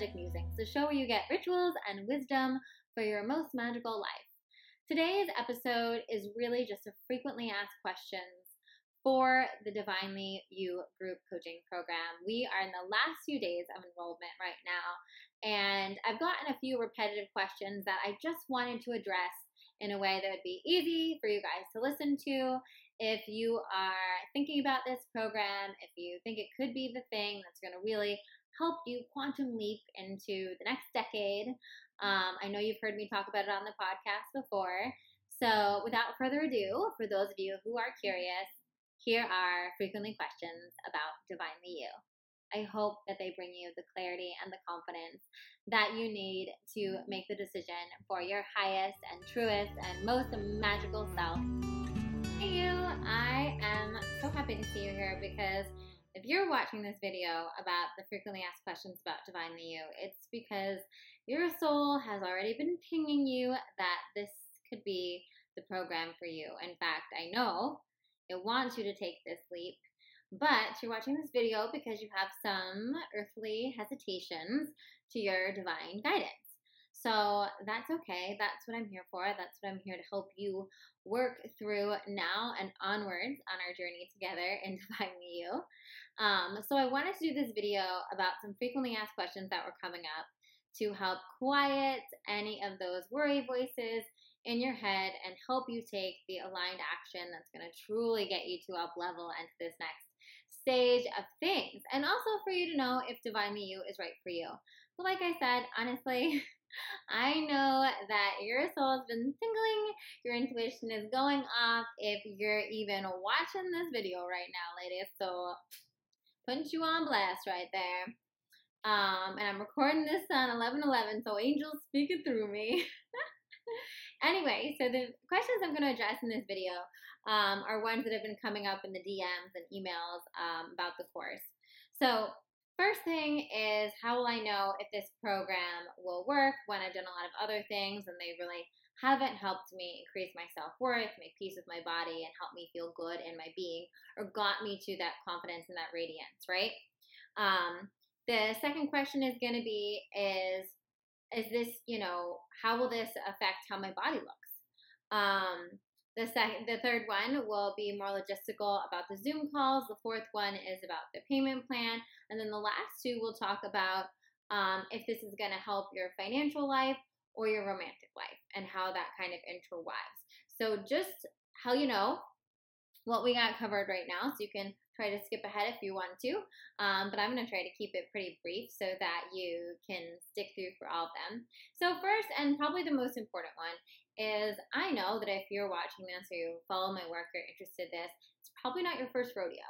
Magic Musings, the show where you get rituals and wisdom for your most magical life. Today's episode is really just a frequently asked questions for the Divinely You group coaching program. We are in the last few days of enrollment right now, and I've gotten a few repetitive questions that I just wanted to address in a way that would be easy for you guys to listen to. If you are thinking about this program, if you think it could be the thing that's going to really help you quantum leap into the next decade, um, I know you've heard me talk about it on the podcast before. So, without further ado, for those of you who are curious, here are frequently questions about Divinely You. I hope that they bring you the clarity and the confidence that you need to make the decision for your highest and truest and most magical self. Hey, you! I am so happy to see you here because if you're watching this video about the frequently asked questions about Divinely You, it's because your soul has already been pinging you that this could be the program for you. In fact, I know it wants you to take this leap. But you're watching this video because you have some earthly hesitations to your divine guidance. So that's okay. That's what I'm here for. That's what I'm here to help you work through now and onwards on our journey together in Divinely You. Um, so I wanted to do this video about some frequently asked questions that were coming up to help quiet any of those worry voices in your head and help you take the aligned action that's going to truly get you to up level and to this next stage of things. And also for you to know if Divinely You is right for you. So, like I said, honestly, I know that your soul has been tingling, your intuition is going off if you're even watching this video right now, ladies. So, putting you on blast right there. Um, and I'm recording this on 11 11, so angels speaking through me. Anyway, so the questions I'm going to address in this video um, are ones that have been coming up in the DMs and emails um, about the course. So, first thing is how will I know if this program will work when I've done a lot of other things and they really haven't helped me increase my self worth, make peace with my body, and help me feel good in my being, or got me to that confidence and that radiance, right? Um, the second question is going to be is is this, you know, how will this affect how my body looks? Um, the second, the third one will be more logistical about the Zoom calls. The fourth one is about the payment plan, and then the last two will talk about um, if this is going to help your financial life or your romantic life, and how that kind of interweaves. So just how you know what we got covered right now, so you can try to skip ahead if you want to, um, but I'm going to try to keep it pretty brief so that you can stick through for all of them. So, first, and probably the most important one, is I know that if you're watching this or you follow my work, you're interested in this, it's probably not your first rodeo,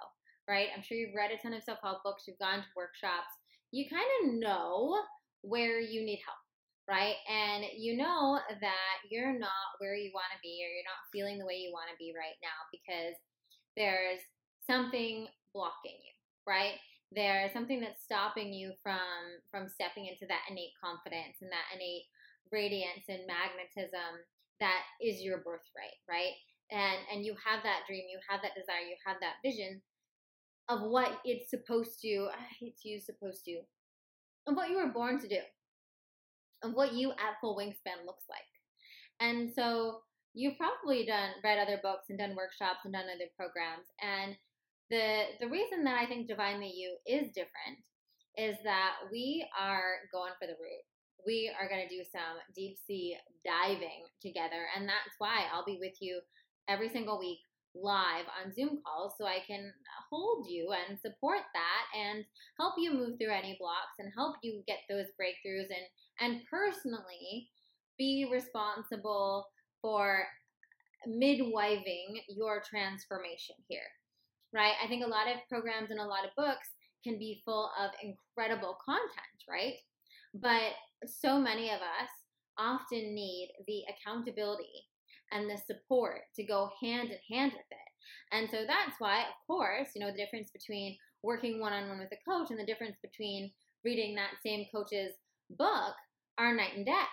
right? I'm sure you've read a ton of self help books, you've gone to workshops, you kind of know where you need help right? And you know that you're not where you want to be or you're not feeling the way you want to be right now because there's something blocking you, right? There's something that's stopping you from from stepping into that innate confidence and that innate radiance and magnetism that is your birthright, right? And and you have that dream, you have that desire, you have that vision of what it's supposed to, I hate to use supposed to, of what you were born to do, of what you at full wingspan looks like. And so you've probably done read other books and done workshops and done other programs and the the reason that I think Divinely You is different is that we are going for the root. We are going to do some deep sea diving together, and that's why I'll be with you every single week live on Zoom calls so I can hold you and support that and help you move through any blocks and help you get those breakthroughs and and personally be responsible for midwiving your transformation here right? I think a lot of programs and a lot of books can be full of incredible content, right? But so many of us often need the accountability and the support to go hand in hand with it. And so that's why, of course, you know, the difference between working one on one with a coach and the difference between reading that same coach's book are night and day,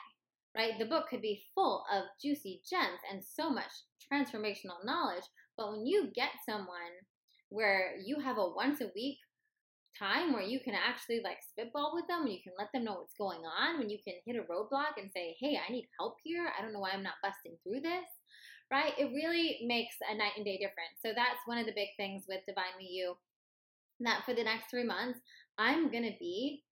right? The book could be full of juicy gems and so much transformational knowledge, but when you get someone where you have a once a week time where you can actually like spitball with them, when you can let them know what's going on, when you can hit a roadblock and say, hey, I need help here. I don't know why I'm not busting through this, right? It really makes a night and day difference. So that's one of the big things with Divinely You that for the next three months, I'm going to be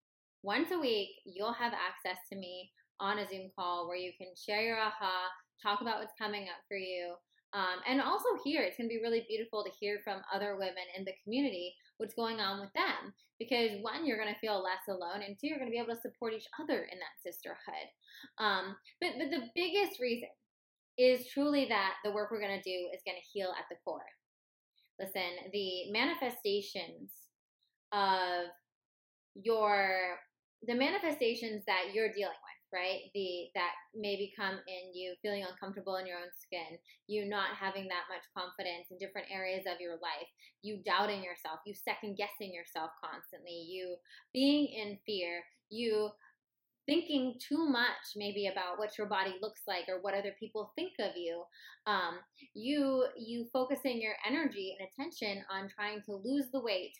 once a week, you'll have access to me on a Zoom call where you can share your aha, talk about what's coming up for you. Um, and also here, it's going to be really beautiful to hear from other women in the community what's going on with them. Because one, you're going to feel less alone, and two, you're going to be able to support each other in that sisterhood. Um, but, but the biggest reason is truly that the work we're going to do is going to heal at the core. Listen, the manifestations of your the manifestations that you're dealing with right? The that maybe come in you feeling uncomfortable in your own skin you not having that much confidence in different areas of your life you doubting yourself you second guessing yourself constantly you being in fear you thinking too much maybe about what your body looks like or what other people think of you um, you you focusing your energy and attention on trying to lose the weight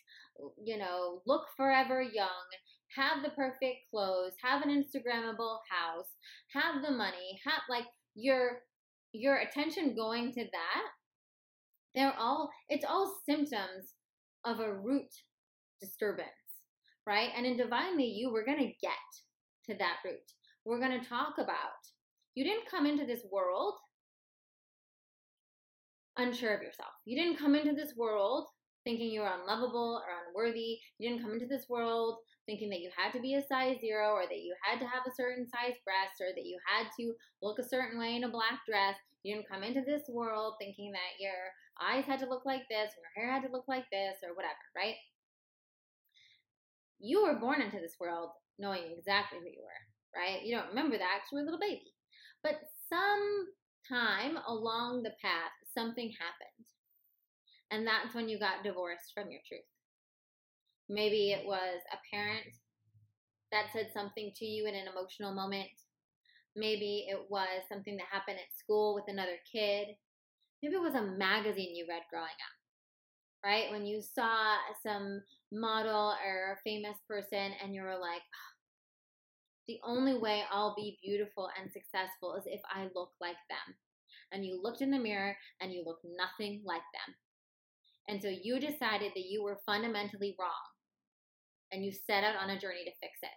you know look forever young have the perfect clothes have an instagrammable house have the money have like your your attention going to that they're all it's all symptoms of a root disturbance right and in divinely you we're to get to that root. We're to talk about you didn't come into this world unsure of yourself. You didn't come into this world thinking you were unlovable or unworthy. You didn't come into this world thinking that you had to be a size zero or that you had to have a certain size breast or that you had to look a certain way in a black dress. You didn't come into this world thinking that your eyes had to look like this and your hair had to look like this or whatever, right? You were born into this world knowing exactly who you were, right? You don't remember that because you were a little baby. But sometime along the path, something happened. And that's when you got divorced from your truth. Maybe it was a parent that said something to you in an emotional moment. Maybe it was something that happened at school with another kid. Maybe it was a magazine you read growing up, right? When you saw some model or famous person and you were like, the only way I'll be beautiful and successful is if I look like them. And you looked in the mirror and you look nothing like them. And so you decided that you were fundamentally wrong and you set out on a journey to fix it.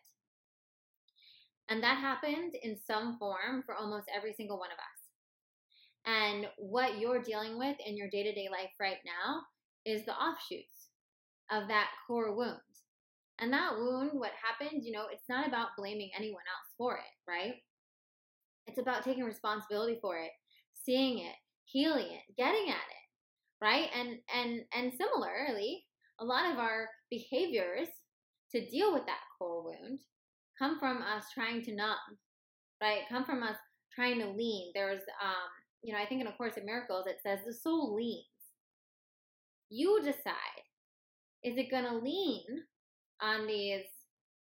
And that happened in some form for almost every single one of us. And what you're dealing with in your day to day life right now is the offshoots of that core wound. And that wound, what happened, you know, it's not about blaming anyone else for it, right? It's about taking responsibility for it, seeing it, healing it, getting at it, right? And and and similarly, a lot of our behaviors to deal with that core wound come from us trying to numb, right? Come from us trying to lean. There's um, you know, I think in a course of miracles it says the soul leans. You decide is it going to lean on these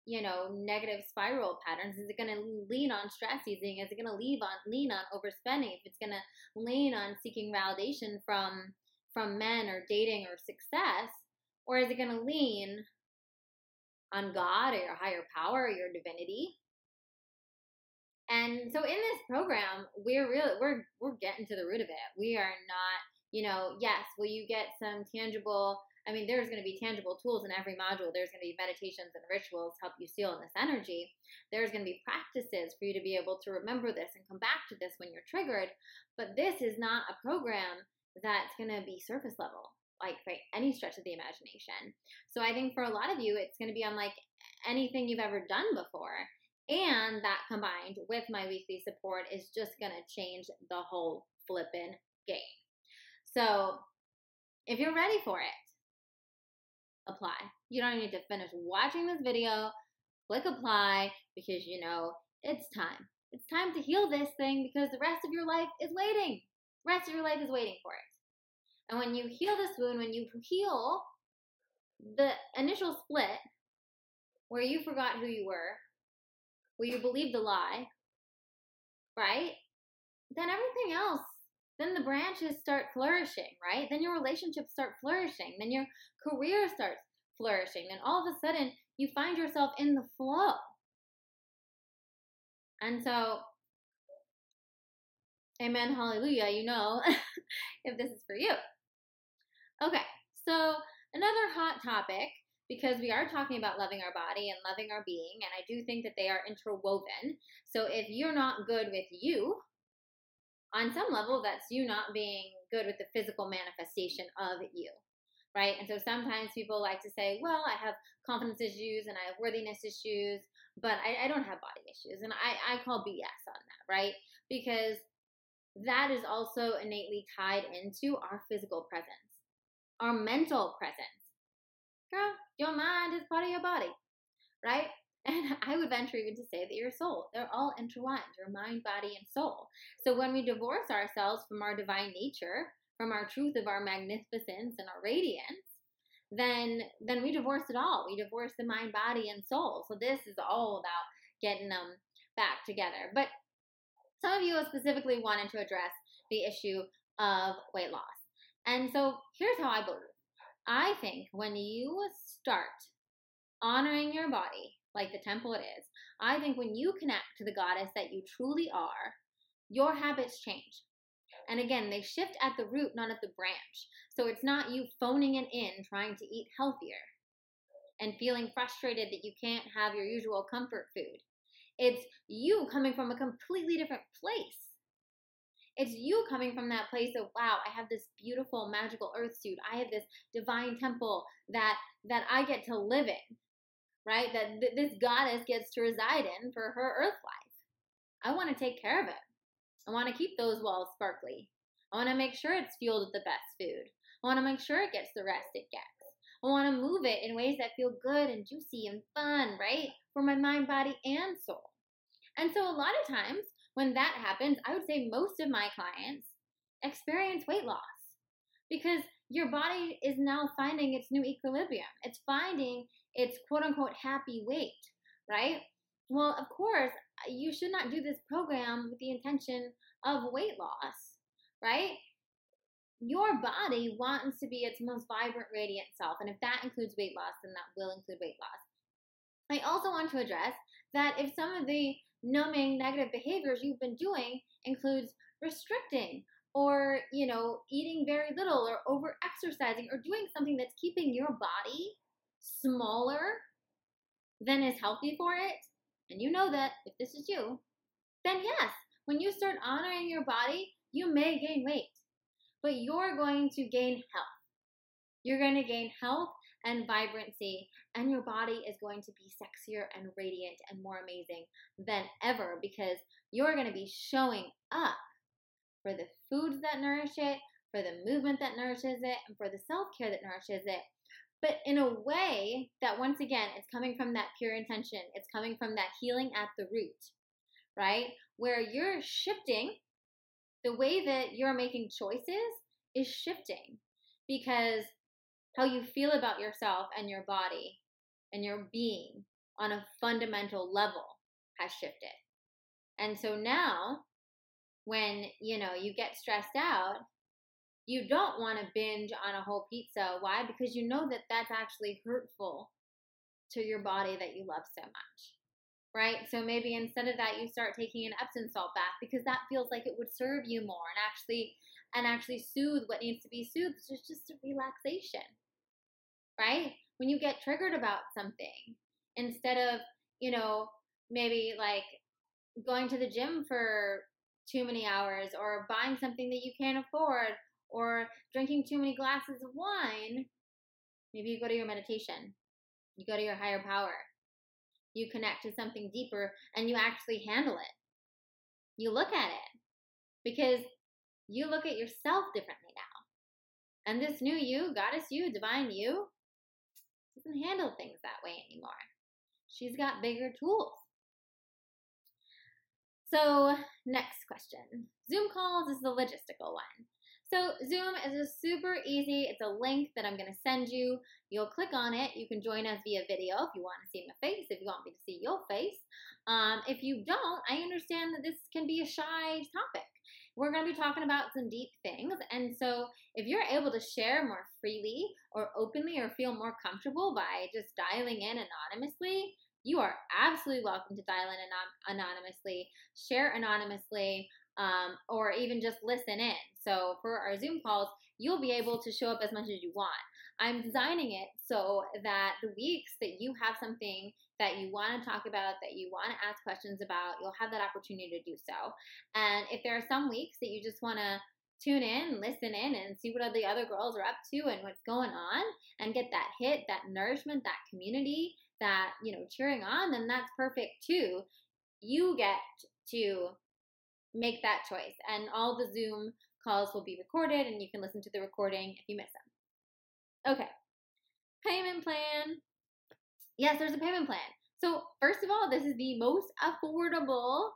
you know negative spiral patterns is it going to lean on stress eating is it going to lean on lean on overspending if it's going to lean on seeking validation from from men or dating or success or is it going to lean on god or your higher power or your divinity and so in this program we're really we're we're getting to the root of it we are not you know yes will you get some tangible I mean, there's going to be tangible tools in every module. There's going to be meditations and rituals help you seal in this energy. There's going to be practices for you to be able to remember this and come back to this when you're triggered. But this is not a program that's going to be surface level, like by any stretch of the imagination. So I think for a lot of you, it's going to be unlike anything you've ever done before. And that combined with my weekly support is just going to change the whole flippin' game. So if you're ready for it, apply. You don't need to finish watching this video, click apply because you know it's time. It's time to heal this thing because the rest of your life is waiting. Rest of your life is waiting for it. And when you heal this wound, when you heal the initial split where you forgot who you were, where you believed the lie, right? Then everything else then the branches start flourishing, right? Then your relationships start flourishing. Then your career starts flourishing. Then all of a sudden, you find yourself in the flow. And so, amen, hallelujah, you know if this is for you. Okay, so another hot topic because we are talking about loving our body and loving our being, and I do think that they are interwoven. So if you're not good with you, on some level, that's you not being good with the physical manifestation of you, right? And so sometimes people like to say, well, I have confidence issues and I have worthiness issues, but I, I don't have body issues. And I, I call BS on that, right? Because that is also innately tied into our physical presence, our mental presence. Girl, your mind is part of your body, right? And I would venture even to say that your soul, they're all intertwined, your mind, body, and soul. So when we divorce ourselves from our divine nature, from our truth of our magnificence and our radiance, then then we divorce it all. We divorce the mind, body, and soul. So this is all about getting them back together. But some of you specifically wanted to address the issue of weight loss. And so here's how I believe. I think when you start honoring your body like the temple it is, I think when you connect to the goddess that you truly are, your habits change. And again, they shift at the root, not at the branch. So it's not you phoning it in trying to eat healthier and feeling frustrated that you can't have your usual comfort food. It's you coming from a completely different place. It's you coming from that place of wow, I have this beautiful magical earth suit. I have this divine temple that that I get to live in. Right? That th- this goddess gets to reside in for her earth life. I want to take care of it. I want to keep those walls sparkly. I want to make sure it's fueled with the best food. I want to make sure it gets the rest it gets. I want to move it in ways that feel good and juicy and fun, right? For my mind, body, and soul. And so, a lot of times when that happens, I would say most of my clients experience weight loss because your body is now finding its new equilibrium. It's finding its quote unquote happy weight, right? Well, of course, you should not do this program with the intention of weight loss, right? Your body wants to be its most vibrant, radiant self. And if that includes weight loss, then that will include weight loss. I also want to address that if some of the numbing negative behaviors you've been doing includes restricting or, you know, eating very little or over exercising or doing something that's keeping your body smaller than is healthy for it, and you know that if this is you, then yes, when you start honoring your body, you may gain weight, but you're going to gain health. You're going to gain health and vibrancy, and your body is going to be sexier and radiant and more amazing than ever because you're going to be showing up for the foods that nourish it, for the movement that nourishes it, and for the self care that nourishes it. But in a way that once again it's coming from that pure intention. It's coming from that healing at the root right? Where you're shifting the way that you're making choices is shifting because how you feel about yourself and your body and your being on a fundamental level has shifted and so now when you know you get stressed out you don't want to binge on a whole pizza. Why? Because you know that that's actually hurtful to your body that you love so much. Right? So maybe instead of that you start taking an Epsom salt bath because that feels like it would serve you more and actually and actually soothe what needs to be soothed. It's just a relaxation. Right? When you get triggered about something, instead of, you know, maybe like going to the gym for too many hours or buying something that you can't afford or drinking too many glasses of wine, maybe you go to your meditation, you go to your higher power, you connect to something deeper, and you actually handle it. You look at it because you look at yourself differently now. And this new you, goddess you, divine you, doesn't handle things that way anymore. She's got bigger tools. So, next question. Zoom calls is the logistical one. So Zoom is super easy. It's a link that I'm going to send you. You'll click on it. You can join us via video if you want to see my face, if you want me to see your face. Um, if you don't, I understand that this can be a shy topic. we're going to be talking about some deep things. And so, if you're able to share more freely or openly or feel more comfortable by just dialing in anonymously, you are absolutely welcome to dial in anonymously, share anonymously, um, or even just listen in. So, for our Zoom calls, you'll be able to show up as much as you want. I'm designing it so that the weeks that you have something that you want to talk about, that you want to ask questions about, you'll have that opportunity to do so. And if there are some weeks that you just want to tune in, listen in, and see what the other girls are up to and what's going on, and get that hit, that nourishment, that community, that, you know, cheering on, then that's perfect too. You get to make that choice. And all the Zoom calls will be recorded, and you can listen to the recording if you miss them. Okay. Payment plan. Yes, there's a payment plan. So, first of all, this is the most affordable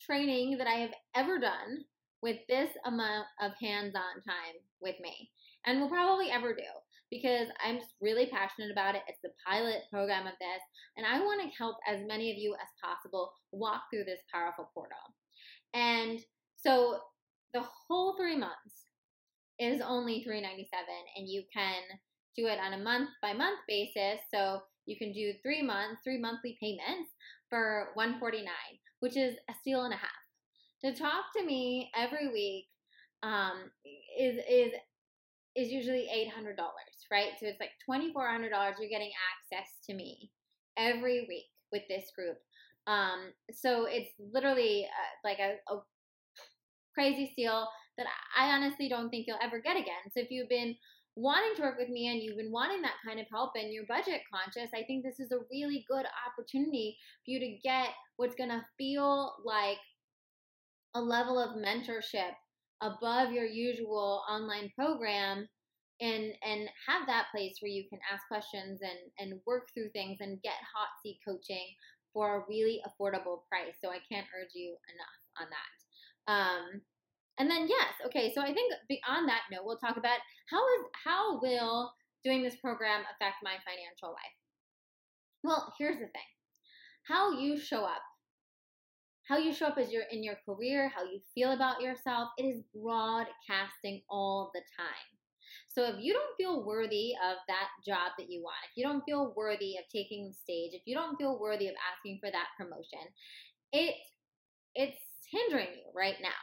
training that I have ever done with this amount of hands on time with me, and will probably ever do because I'm just really passionate about it. It's the pilot program of this, and I want to help as many of you as possible walk through this powerful portal. And so the whole three months is only 397, and you can do it on a month by month basis. So you can do three months, three monthly payments for 149 which is a steal and a half. To talk to me every week um, is is is usually eight hundred dollars, right? So it's like twenty four hundred dollars. You're getting access to me every week with this group. Um, so it's literally uh, like a, a crazy steal that I honestly don't think you'll ever get again. So if you've been wanting to work with me and you've been wanting that kind of help and you're budget conscious, I think this is a really good opportunity for you to get what's going to feel like a level of mentorship above your usual online program and and have that place where you can ask questions and and work through things and get hot seat coaching for a really affordable price. So I can't urge you enough on that. Um, and then yes, okay. So I think beyond that note, we'll talk about how is how will doing this program affect my financial life. Well, here's the thing: how you show up, how you show up as you're in your career, how you feel about yourself, it is broadcasting all the time. So if you don't feel worthy of that job that you want, if you don't feel worthy of taking the stage, if you don't feel worthy of asking for that promotion, it it's hindering you right now.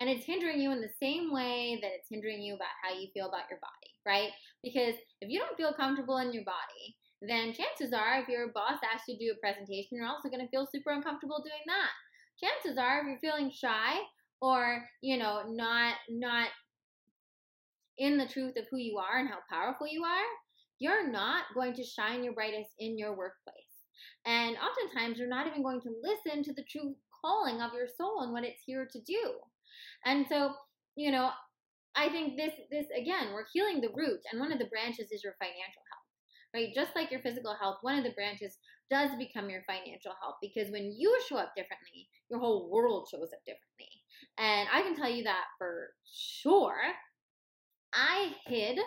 And it's hindering you in the same way that it's hindering you about how you feel about your body, right? Because if you don't feel comfortable in your body, then chances are if your boss asks you to do a presentation, you're also going to feel super uncomfortable doing that. Chances are if you're feeling shy or, you know, not not in the truth of who you are and how powerful you are, you're not going to shine your brightest in your workplace. And oftentimes, you're not even going to listen to the true calling of your soul and what it's here to do. And so, you know, I think this this again, we're healing the root, and one of the branches is your financial health. Right? Just like your physical health, one of the branches does become your financial health because when you show up differently, your whole world shows up differently. And I can tell you that for sure. I hid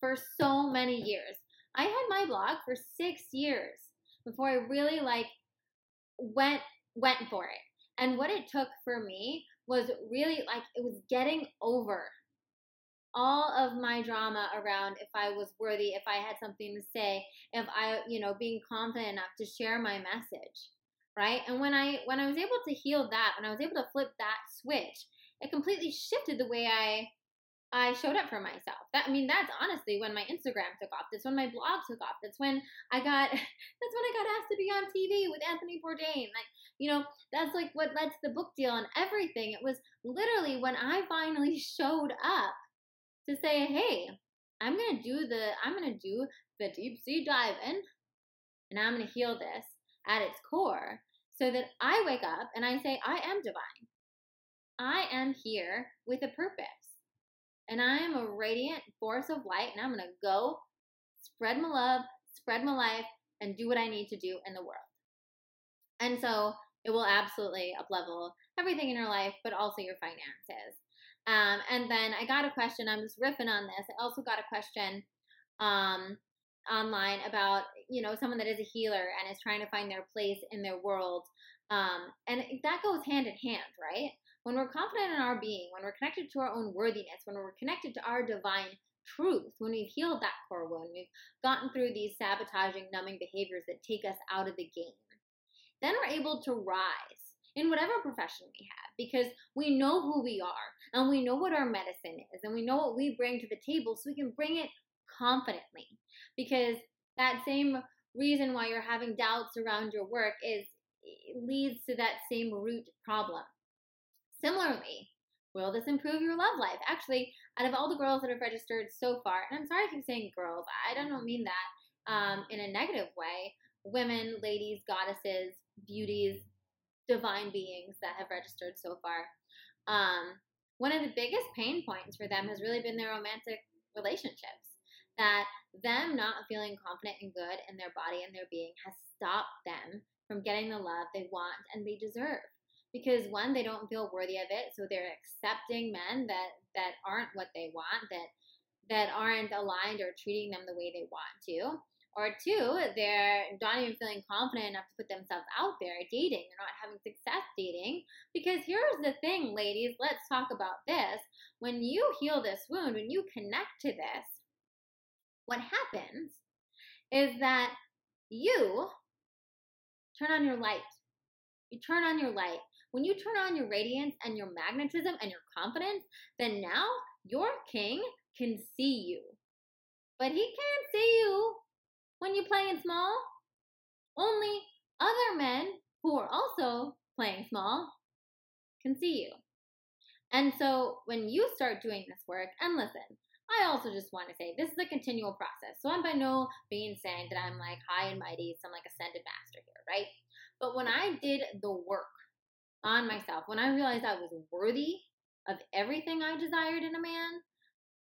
for so many years. I had my blog for 6 years before I really like went went for it. And what it took for me was really like it was getting over all of my drama around if I was worthy, if I had something to say, if I, you know, being confident enough to share my message, right? And when I when I was able to heal that, when I was able to flip that switch, it completely shifted the way I I showed up for myself. That I mean, that's honestly when my Instagram took off. That's when my blog took off. That's when I got. That's when I got asked to be on TV with Anthony Bourdain. Like, you know, that's like what led to the book deal and everything. It was literally when I finally showed up to say, "Hey, I'm gonna do the. I'm gonna do the deep sea dive in, and I'm gonna heal this at its core, so that I wake up and I say, I am divine. I am here with a purpose." And I am a radiant force of light, and I'm to go spread my love, spread my life, and do what I need to do in the world. And so it will absolutely uplevel everything in your life, but also your finances. Um, and then I got a question. I'm just riffing on this. I also got a question um, online about you know someone that is a healer and is trying to find their place in their world, um, and that goes hand in hand, right? When we're confident in our being, when we're connected to our own worthiness, when we're connected to our divine truth, when we've healed that core wound, we've gotten through these sabotaging, numbing behaviors that take us out of the game, then we're able to rise in whatever profession we have because we know who we are and we know what our medicine is and we know what we bring to the table so we can bring it confidently because that same reason why you're having doubts around your work is leads to that same root problem. Similarly, will this improve your love life? Actually, out of all the girls that have registered so far, and I'm sorry I keep saying girls, I don't mean that um, in a negative way. Women, ladies, goddesses, beauties, divine beings that have registered so far. Um, one of the biggest pain points for them has really been their romantic relationships. That them not feeling confident and good in their body and their being has stopped them from getting the love they want and they deserve. Because one, they don't feel worthy of it, so they're accepting men that that aren't what they want, that that aren't aligned or treating them the way they want to. Or two, they're not even feeling confident enough to put themselves out there dating. They're not having success dating. Because here's the thing, ladies, let's talk about this. When you heal this wound, when you connect to this, what happens is that you turn on your light. You turn on your light. When you turn on your radiance and your magnetism and your confidence, then now your king can see you. But he can't see you when you're playing small. Only other men who are also playing small can see you. And so when you start doing this work, and listen, I also just want to say this is a continual process. So I'm by no means saying that I'm like high and mighty, some like ascended master here, right? But when I did the work on myself, when I realized I was worthy of everything I desired in a man,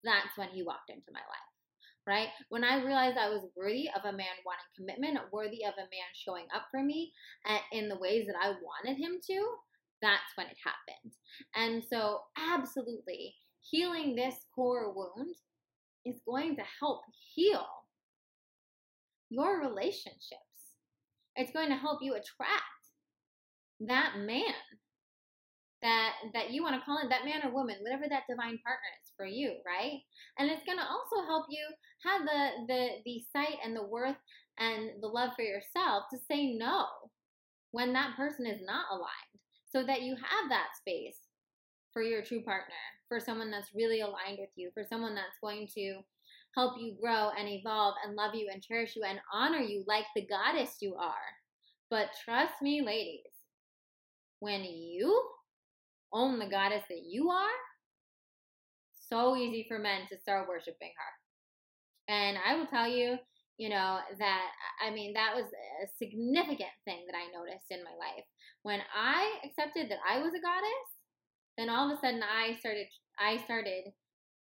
that's when he walked into my life right? When I realized I was worthy of a man wanting commitment, worthy of a man showing up for me in the ways that I wanted him to, that's when it happened. And so, absolutely, healing this core wound is going to help heal your relationships. It's going to help you attract that man that that you want to call it that man or woman whatever that divine partner is for you right? And it's going to also help you have the the the sight and the worth and the love for yourself to say no when that person is not aligned so that you have that space for your true partner for someone that's really aligned with you for someone that's going to help you grow and evolve and love you and cherish you and honor you like the goddess you are. But trust me ladies when you own the goddess that you are, so easy for men to start worshiping her. And I will tell you, you know, that I mean, that was a significant thing that I noticed in my life. When I accepted that I was a goddess, then all of a sudden I started I started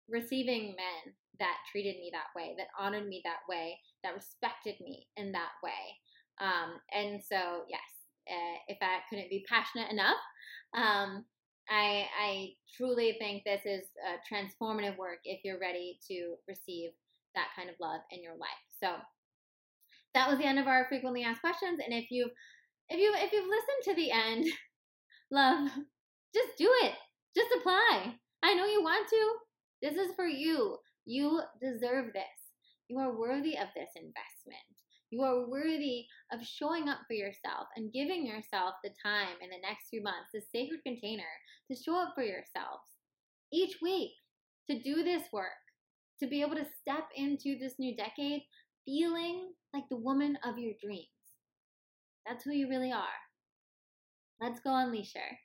receiving men that treated me that way, that honored me that way, that respected me in that way. Um, and so, yes, uh, if I couldn't be passionate enough, um, I, I truly think this is a transformative work if you're ready to receive that kind of love in your life. So that was the end of our frequently asked questions. And if you if you if you've listened to the end, love, just do it. Just apply. I know you want to. This is for you. You deserve this. You are worthy of this investment. You are worthy of showing up for yourself and giving yourself the time in the next few months, this sacred container, to show up for yourselves each week, to do this work, to be able to step into this new decade feeling like the woman of your dreams. That's who you really are. Let's go unleash her.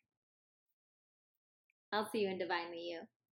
I'll see you in Divinely You.